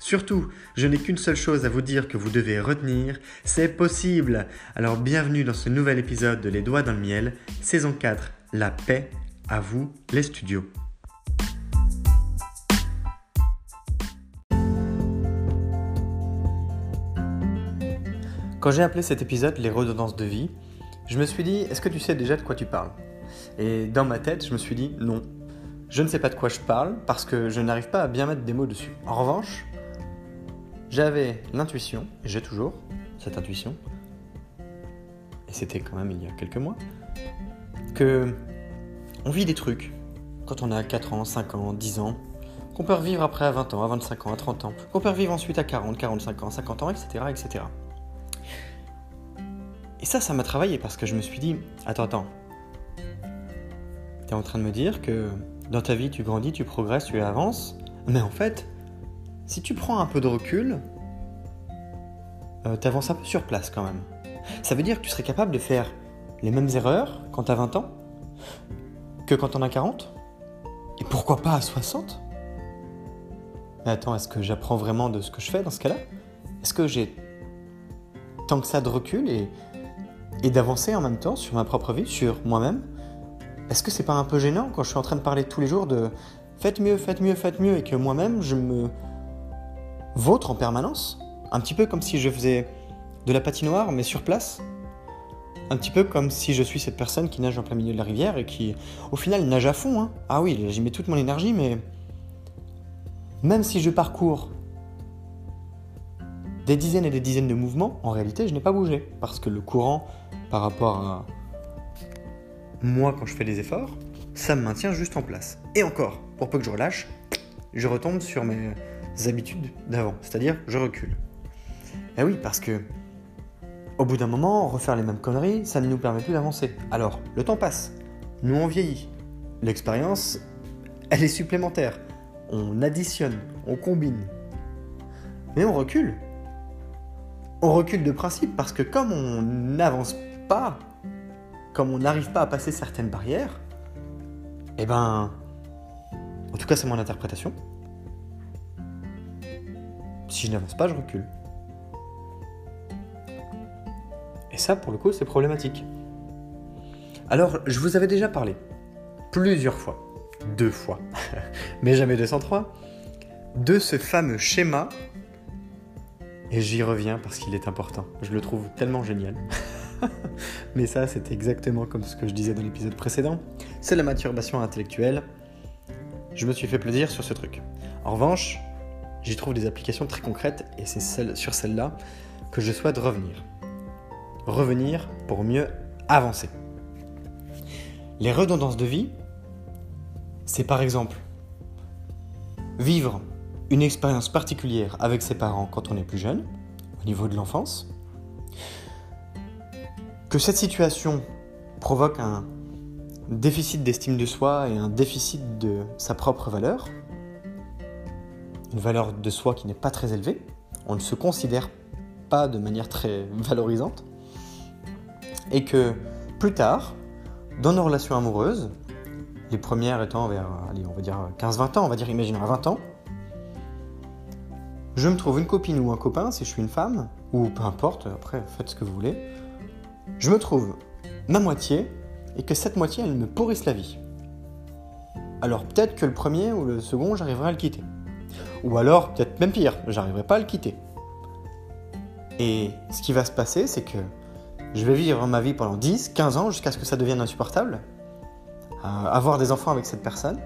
Surtout, je n'ai qu'une seule chose à vous dire que vous devez retenir, c'est possible. Alors bienvenue dans ce nouvel épisode de Les Doigts dans le Miel, saison 4, La paix, à vous les studios. Quand j'ai appelé cet épisode Les redondances de vie, je me suis dit, est-ce que tu sais déjà de quoi tu parles? Et dans ma tête, je me suis dit, non, je ne sais pas de quoi je parle parce que je n'arrive pas à bien mettre des mots dessus. En revanche, j'avais l'intuition, j'ai toujours cette intuition, et c'était quand même il y a quelques mois, que on vit des trucs quand on a 4 ans, 5 ans, 10 ans, qu'on peut revivre après à 20 ans, à 25 ans, à 30 ans, qu'on peut revivre ensuite à 40, 45 ans, 50 ans, etc. etc. Et ça, ça m'a travaillé parce que je me suis dit, attends, attends, t'es en train de me dire que dans ta vie tu grandis, tu progresses, tu avances, mais en fait, si tu prends un peu de recul, euh, tu avances un peu sur place quand même. Ça veut dire que tu serais capable de faire les mêmes erreurs quand tu as 20 ans que quand on a 40 Et pourquoi pas à 60 Mais attends, est-ce que j'apprends vraiment de ce que je fais dans ce cas-là? Est-ce que j'ai tant que ça de recul et, et d'avancer en même temps sur ma propre vie, sur moi-même? Est-ce que c'est pas un peu gênant quand je suis en train de parler tous les jours de faites mieux, faites mieux, faites mieux et que moi-même je me vôtre en permanence. Un petit peu comme si je faisais de la patinoire, mais sur place. Un petit peu comme si je suis cette personne qui nage en plein milieu de la rivière et qui, au final, nage à fond. Hein. Ah oui, j'y mets toute mon énergie, mais même si je parcours des dizaines et des dizaines de mouvements, en réalité, je n'ai pas bougé. Parce que le courant, par rapport à moi quand je fais des efforts, ça me maintient juste en place. Et encore, pour peu que je relâche, je retombe sur mes habitudes d'avant, c'est-à-dire je recule. Eh oui, parce que au bout d'un moment, refaire les mêmes conneries, ça ne nous permet plus d'avancer. Alors, le temps passe, nous on vieillit, l'expérience, elle est supplémentaire. On additionne, on combine. Mais on recule. On recule de principe parce que comme on n'avance pas, comme on n'arrive pas à passer certaines barrières, eh ben, en tout cas c'est mon interprétation, si je n'avance pas, je recule. Et ça, pour le coup, c'est problématique. Alors, je vous avais déjà parlé, plusieurs fois, deux fois, mais jamais 203, de ce fameux schéma, et j'y reviens parce qu'il est important. Je le trouve tellement génial. mais ça, c'est exactement comme ce que je disais dans l'épisode précédent. C'est la masturbation intellectuelle. Je me suis fait plaisir sur ce truc. En revanche, j'y trouve des applications très concrètes et c'est sur celle-là que je souhaite revenir. Revenir pour mieux avancer. Les redondances de vie, c'est par exemple vivre une expérience particulière avec ses parents quand on est plus jeune, au niveau de l'enfance, que cette situation provoque un déficit d'estime de soi et un déficit de sa propre valeur, une valeur de soi qui n'est pas très élevée, on ne se considère pas de manière très valorisante, et que plus tard, dans nos relations amoureuses, les premières étant vers, on va dire 15-20 ans, on va dire, imaginons à 20 ans, je me trouve une copine ou un copain, si je suis une femme, ou peu importe, après faites ce que vous voulez, je me trouve ma moitié, et que cette moitié, elle me pourrisse la vie. Alors peut-être que le premier ou le second, j'arriverai à le quitter. Ou alors, peut-être même pire, j'arriverai pas à le quitter. Et ce qui va se passer, c'est que je vais vivre ma vie pendant 10, 15 ans jusqu'à ce que ça devienne insupportable, avoir des enfants avec cette personne,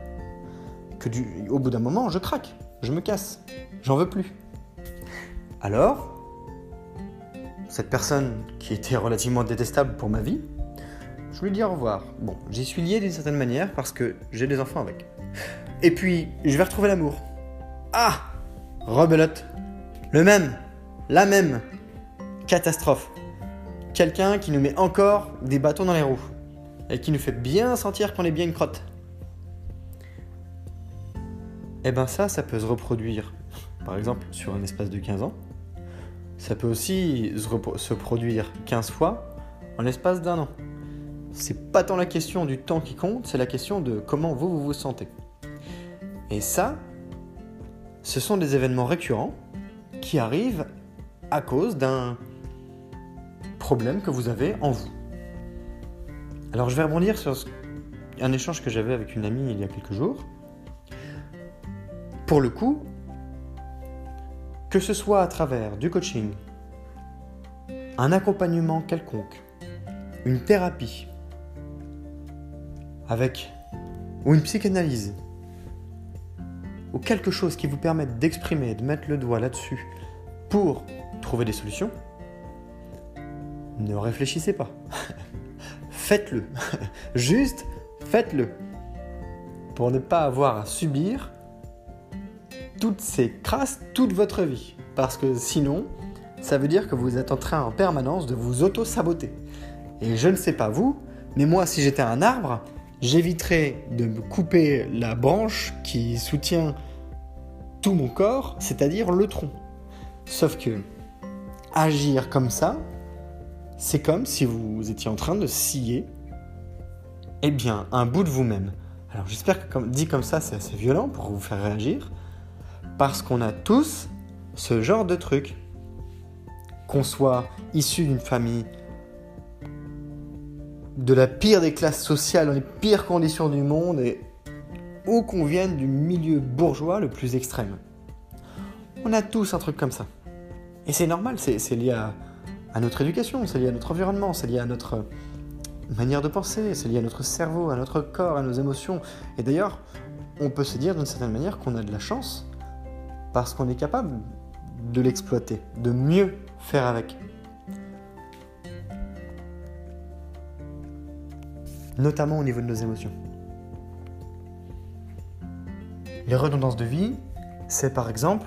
que du, au bout d'un moment, je craque, je me casse, j'en veux plus. Alors, cette personne qui était relativement détestable pour ma vie, je lui dis au revoir. Bon, j'y suis lié d'une certaine manière parce que j'ai des enfants avec. Et puis, je vais retrouver l'amour. Ah Rebelote. Le même. La même. Catastrophe. Quelqu'un qui nous met encore des bâtons dans les roues. Et qui nous fait bien sentir qu'on est bien une crotte. Eh ben ça, ça peut se reproduire. Par exemple, sur un espace de 15 ans. Ça peut aussi se produire 15 fois en l'espace d'un an. C'est pas tant la question du temps qui compte, c'est la question de comment vous, vous vous sentez. Et ça, ce sont des événements récurrents qui arrivent à cause d'un problème que vous avez en vous. Alors je vais rebondir sur un échange que j'avais avec une amie il y a quelques jours. Pour le coup, que ce soit à travers du coaching, un accompagnement quelconque, une thérapie, avec ou une psychanalyse, ou quelque chose qui vous permette d'exprimer, de mettre le doigt là-dessus pour trouver des solutions, ne réfléchissez pas. faites-le. Juste faites-le. Pour ne pas avoir à subir toutes ces crasses toute votre vie. Parce que sinon, ça veut dire que vous êtes en train en permanence de vous auto-saboter. Et je ne sais pas vous, mais moi, si j'étais un arbre, j'éviterais de me couper la branche qui soutient tout mon corps, c'est-à-dire le tronc. Sauf que agir comme ça, c'est comme si vous étiez en train de scier eh bien, un bout de vous-même. Alors j'espère que dit comme ça, c'est assez violent pour vous faire réagir, parce qu'on a tous ce genre de truc. Qu'on soit issu d'une famille de la pire des classes sociales, dans les pires conditions du monde, et ou qu'on vienne du milieu bourgeois le plus extrême. On a tous un truc comme ça. Et c'est normal, c'est lié à, à, notre éducation, c'est lié à notre environnement, c'est lié à notre manière de penser, c'est lié à notre cerveau, à notre corps, à nos émotions. Et d'ailleurs, on peut se dire d'une certaine manière qu'on a de la chance parce qu'on est capable de l'exploiter, de mieux faire avec. Notamment au niveau de nos émotions. Les redondances de vie, c'est par exemple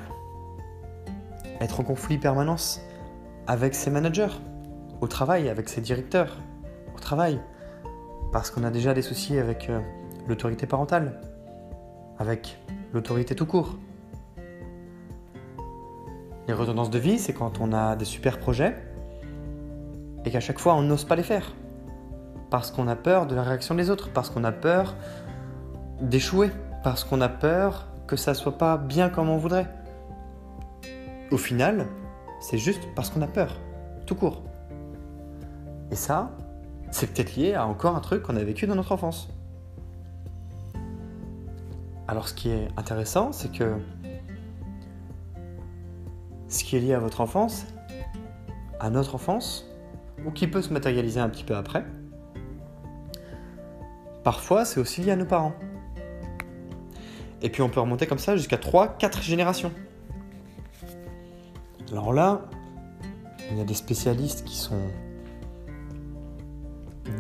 être en conflit permanence avec ses managers, au travail, avec ses directeurs, au travail, parce qu'on a déjà des soucis avec euh, l'autorité parentale, avec l'autorité tout court. Les redondances de vie, c'est quand on a des super projets et qu'à chaque fois on n'ose pas les faire, parce qu'on a peur de la réaction des autres, parce qu'on a peur d'échouer, parce qu'on a peur que ça soit pas bien comme on voudrait. Au final, c'est juste parce qu'on a peur, tout court. Et ça, c'est peut-être lié à encore un truc qu'on a vécu dans notre enfance. Alors ce qui est intéressant, c'est que ce qui est lié à votre enfance, à notre enfance, ou qui peut se matérialiser un petit peu après, parfois c'est aussi lié à nos parents. Et puis on peut remonter comme ça jusqu'à 3-4 générations. Alors là, il y a des spécialistes qui sont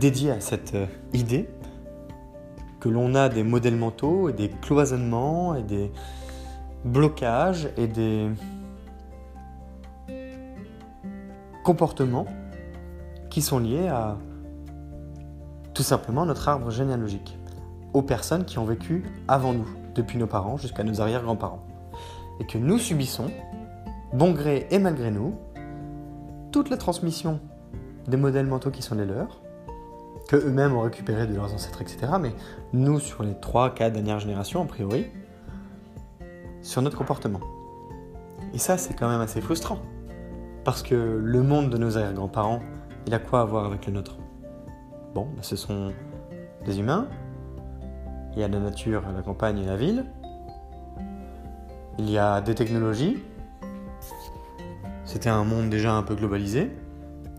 dédiés à cette euh, idée que l'on a des modèles mentaux et des cloisonnements et des, blocages et des comportements qui sont liés à tout simplement notre arbre généalogique, aux personnes qui ont vécu avant nous, depuis nos parents jusqu'à nos arrière-grands-parents, et que nous subissons, bon gré et malgré nous, toute la transmission des modèles mentaux qui sont les leurs, que eux-mêmes ont récupérés de leurs ancêtres, etc. Mais nous, sur les 3-4 dernières générations, a priori, sur notre comportement. Et ça, c'est quand même assez frustrant. Parce que le monde de nos arrière-grands-parents, il a quoi à voir avec le nôtre? Bon, bah, ce sont des humains, il y a la nature, la campagne et la ville, il y a des technologies, c'était un monde déjà un peu globalisé,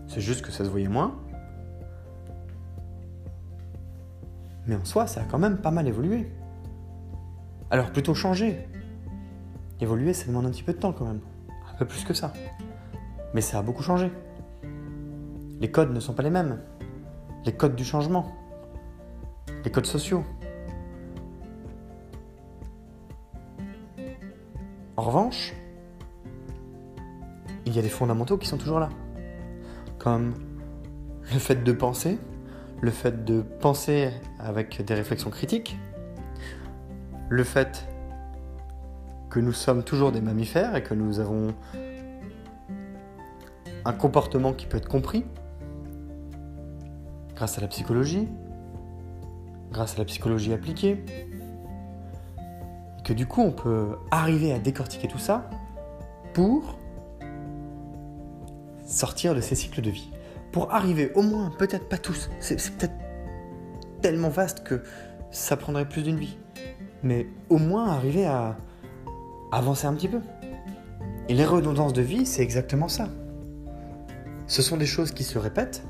c'est juste que ça se voyait moins. Mais en soi, ça a quand même pas mal évolué. Alors plutôt changer. Évoluer, ça demande un petit peu de temps quand même. Un peu plus que ça. Mais ça a beaucoup changé. Les codes ne sont pas les mêmes. Les codes du changement. Les codes sociaux. En revanche, il y a des fondamentaux qui sont toujours là. Comme le fait de penser, le fait de penser avec des réflexions critiques, le fait que nous sommes toujours des mammifères et que nous avons un comportement qui peut être compris grâce à la psychologie, grâce à la psychologie appliquée, que du coup on peut arriver à décortiquer tout ça pour sortir de ces cycles de vie. Pour arriver au moins, peut-être pas tous, c'est peut-être tellement vaste que ça prendrait plus d'une vie, mais au moins arriver à avancer un petit peu. Et les redondances de vie, c'est exactement ça. Ce sont des choses qui se répètent,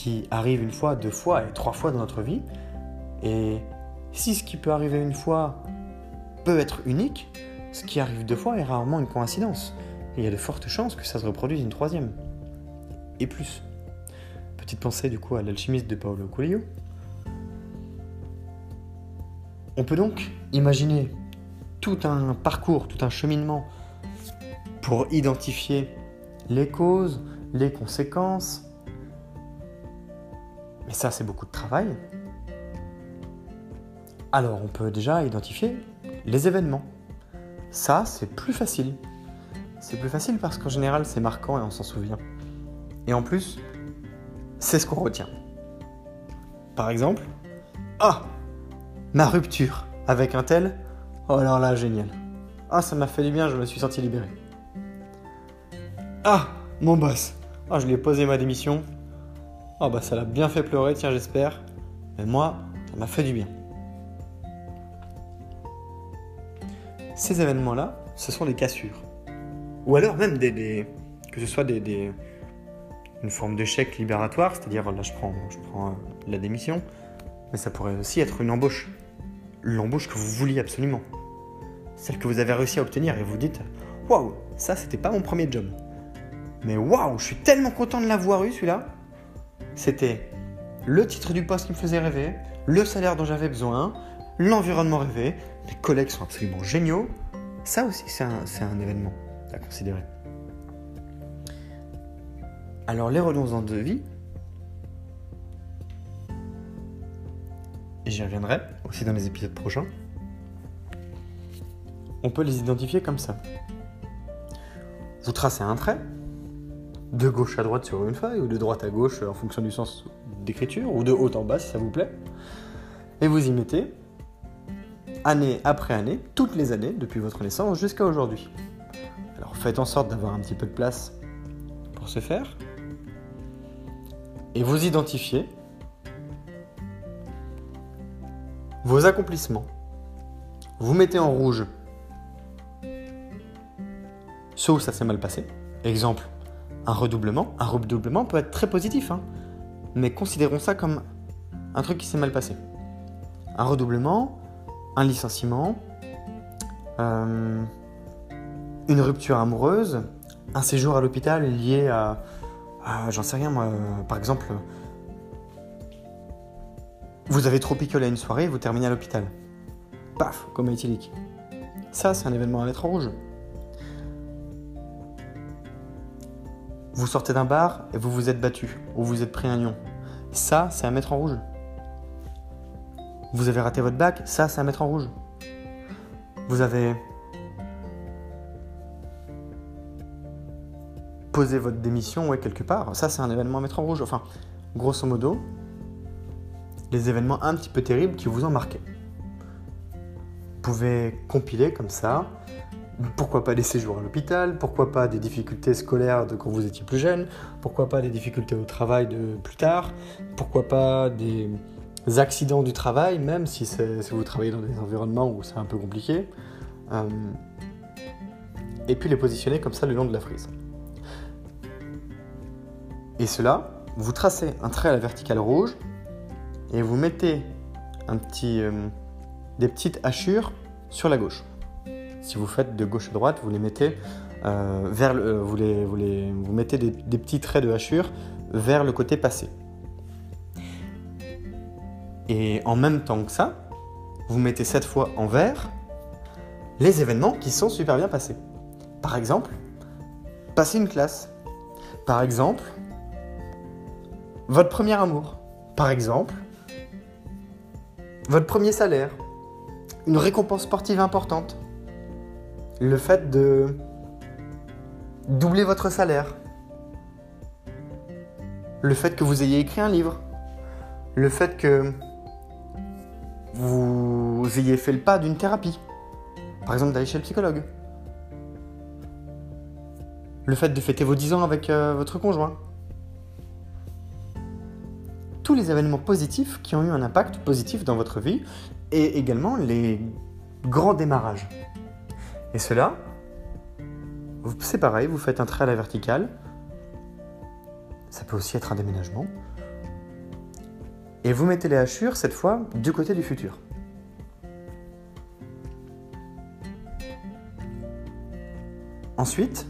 qui arrivent une fois, deux fois et trois fois dans notre vie. Et si ce qui peut arriver une fois peut être unique, ce qui arrive deux fois est rarement une coïncidence. Il y a de fortes chances que ça se reproduise une troisième et plus. Petite pensée du coup à l'alchimiste de Paolo Coelho. On peut donc imaginer tout un parcours, tout un cheminement pour identifier les causes, les conséquences. Mais ça, c'est beaucoup de travail. Alors, on peut déjà identifier les événements. Ça, c'est plus facile. C'est plus facile parce qu'en général, c'est marquant et on s'en souvient. Et en plus, c'est ce qu'on retient. Par exemple, ah, ma rupture avec un tel, oh alors là, génial. Ah, ça m'a fait du bien, je me suis senti libéré. Ah, mon boss, ah, je lui ai posé ma démission. Ah, bah ça l'a bien fait pleurer, tiens, j'espère. Mais moi, ça m'a fait du bien. Ces événements-là, ce sont des cassures. Ou alors même des, que ce soit des, une forme d'échec libératoire, c'est-à-dire là je prends, je prends euh, la démission, mais ça pourrait aussi être une embauche. L'embauche que vous vouliez absolument. Celle que vous avez réussi à obtenir et vous dites Waouh, ça c'était pas mon premier job. Mais waouh, je suis tellement content de l'avoir eu celui-là. C'était le titre du poste qui me faisait rêver, le salaire dont j'avais besoin, l'environnement rêvé, les collègues sont absolument géniaux. Ça aussi, c'est un, événement à considérer. Alors les redondances de vie, et j'y reviendrai aussi dans les épisodes prochains, on peut les identifier comme ça. Vous tracez un trait, de gauche à droite sur une feuille, ou de droite à gauche en fonction du sens d'écriture, ou de haut en bas si ça vous plaît, et vous y mettez, année après année, toutes les années, depuis votre naissance jusqu'à aujourd'hui. Alors faites en sorte d'avoir un petit peu de place pour ce faire et vous identifiez vos accomplissements. Vous mettez en rouge ceux où ça s'est mal passé. Exemple, un redoublement. Un redoublement peut être très positif, hein, mais considérons ça comme un truc qui s'est mal passé. Un redoublement, un licenciement, euh, une rupture amoureuse, un séjour à l'hôpital lié à j'en sais rien, moi. Par exemple, vous avez trop picolé à une soirée, vous terminez à l'hôpital. Paf, comme éthylique. Ça, c'est un événement à mettre en rouge. Vous sortez d'un bar et vous vous êtes battu, ou vous êtes pris un lion. Ça, c'est à mettre en rouge. Vous avez raté votre bac, ça, c'est à mettre en rouge. Vous avez posé votre démission ouais, quelque part, ça, c'est un événement à mettre en rouge. Enfin, grosso modo, les événements un petit peu terribles qui vous ont marqué. Vous pouvez compiler comme ça pourquoi pas des séjours à l'hôpital, pourquoi pas des difficultés scolaires de quand vous étiez plus jeune, pourquoi pas des difficultés au travail de plus tard, pourquoi pas des accidents du travail, même si, vous travaillez dans des environnements où c'est un peu compliqué. Euh, et puis les positionner comme ça le long de la frise. Et cela, vous tracez un trait à la verticale rouge et vous mettez euh, des petites hachures sur la gauche. Si vous faites de gauche à droite, vous les mettez euh, vers le, euh, vous, les, vous, les, vous, mettez des, petits traits de hachure vers le côté passé. Et en même temps que ça, vous mettez cette fois en vert les événements qui sont super bien passés. Par exemple, passer une classe. Par exemple, votre premier amour. Par exemple, votre premier salaire. Une récompense sportive importante le fait de doubler votre salaire, le fait que vous ayez écrit un livre, le fait que vous ayez fait le pas d'une thérapie, par exemple d'aller chez le psychologue, le fait de fêter vos 10 ans avec euh, votre conjoint. Tous les événements positifs qui ont eu un impact positif dans votre vie et également les grands démarrages. Et cela, c'est pareil, vous faites un trait à la verticale. Ça peut aussi être un déménagement. Et vous mettez les hachures, cette fois, du côté du futur. Ensuite,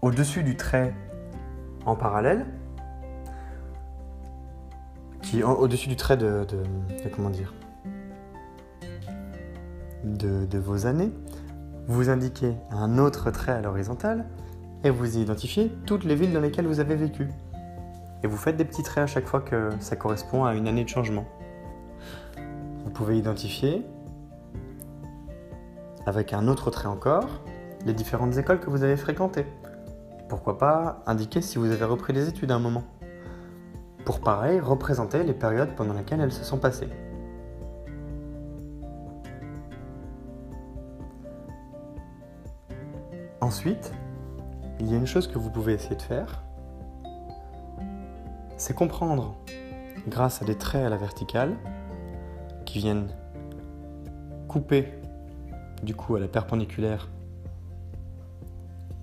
au-dessus du trait en parallèle, qui au-dessus du trait de, de comment dire de, vos années, vous indiquez un autre trait à l'horizontale et vous identifiez toutes les villes dans lesquelles vous avez vécu. Et vous faites des petits traits à chaque fois que ça correspond à une année de changement. Vous pouvez identifier, avec un autre trait encore, les différentes écoles que vous avez fréquentées. Pourquoi pas indiquer si vous avez repris des études à un moment. Pour pareil, représenter les périodes pendant lesquelles elles se sont passées. Ensuite, il y a une chose que vous pouvez essayer de faire, c'est comprendre, grâce à des traits à la verticale, qui viennent couper du coup à la perpendiculaire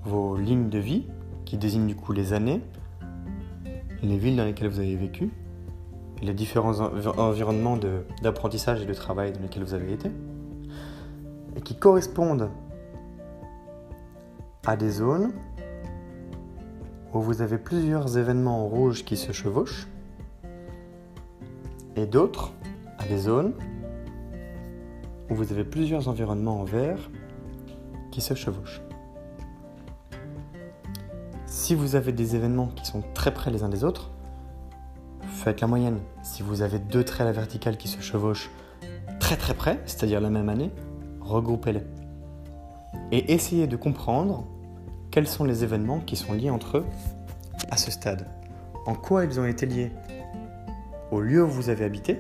vos lignes de vie, qui désignent du coup les années, les villes dans lesquelles vous avez vécu, les différents environnements d'apprentissage et de travail dans lesquels vous avez été, et qui correspondent à des zones où vous avez plusieurs événements en rouge qui se chevauchent et d'autres à des zones où vous avez plusieurs environnements en vert qui se chevauchent. Si vous avez des événements qui sont très près les uns des autres, faites la moyenne. Si vous avez deux traits à la verticale qui se chevauchent très très près, c'est-à-dire la même année, regroupez-les. Et essayez de comprendre quels sont les événements qui sont liés entre eux à ce stade? En quoi ils ont été liés? Au lieu où vous avez habité,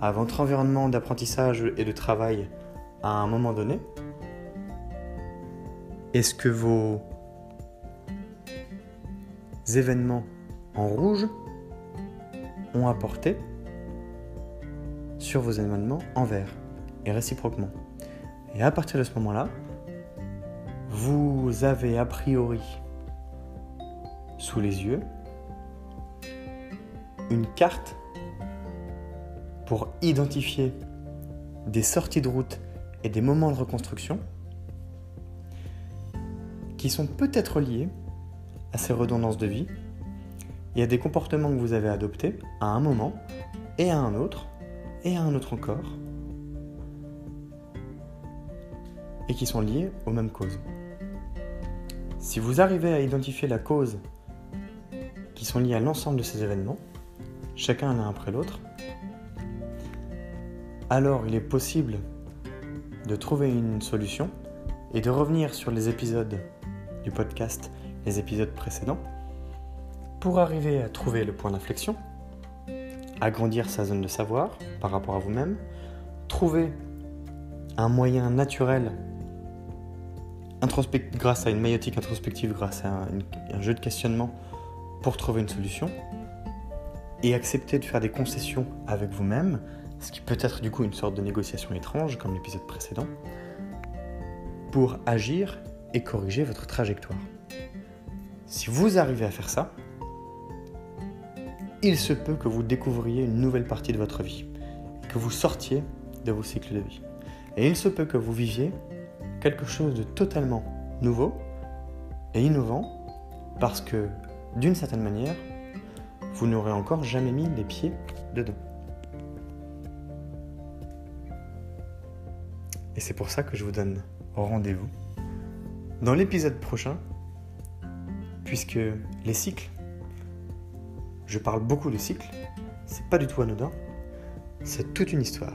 à votre environnement d'apprentissage et de travail à un moment donné? Est-ce que vos événements en rouge ont apporté sur vos événements en vert et réciproquement? Et à partir de ce moment-là, vous avez a priori sous les yeux une carte pour identifier des sorties de route et des moments de reconstruction qui sont peut-être liés à ces redondances de vie et à des comportements que vous avez adoptés à un moment et à un autre et à un autre encore, et qui sont liés aux mêmes causes. Si vous arrivez à identifier la cause qui sont liées à l'ensemble de ces événements, chacun l'un après l'autre, alors il est possible de trouver une solution et de revenir sur les épisodes du podcast, les épisodes précédents, pour arriver à trouver le point d'inflexion, agrandir sa zone de savoir par rapport à vous-même, trouver un moyen naturel grâce à une maïotique introspective, grâce à un, jeu de questionnement pour trouver une solution, et accepter de faire des concessions avec vous-même, ce qui peut être du coup une sorte de négociation étrange, comme l'épisode précédent, pour agir et corriger votre trajectoire. Si vous arrivez à faire ça, il se peut que vous découvriez une nouvelle partie de votre vie, que vous sortiez de vos cycles de vie. Et il se peut que vous viviez quelque chose de totalement nouveau et innovant parce que, d'une certaine manière, vous n'aurez encore jamais mis les pieds dedans. Et c'est pour ça que je vous donne rendez-vous dans l'épisode prochain, puisque les cycles, je parle beaucoup de cycles, c'est pas du tout anodin, c'est toute une histoire.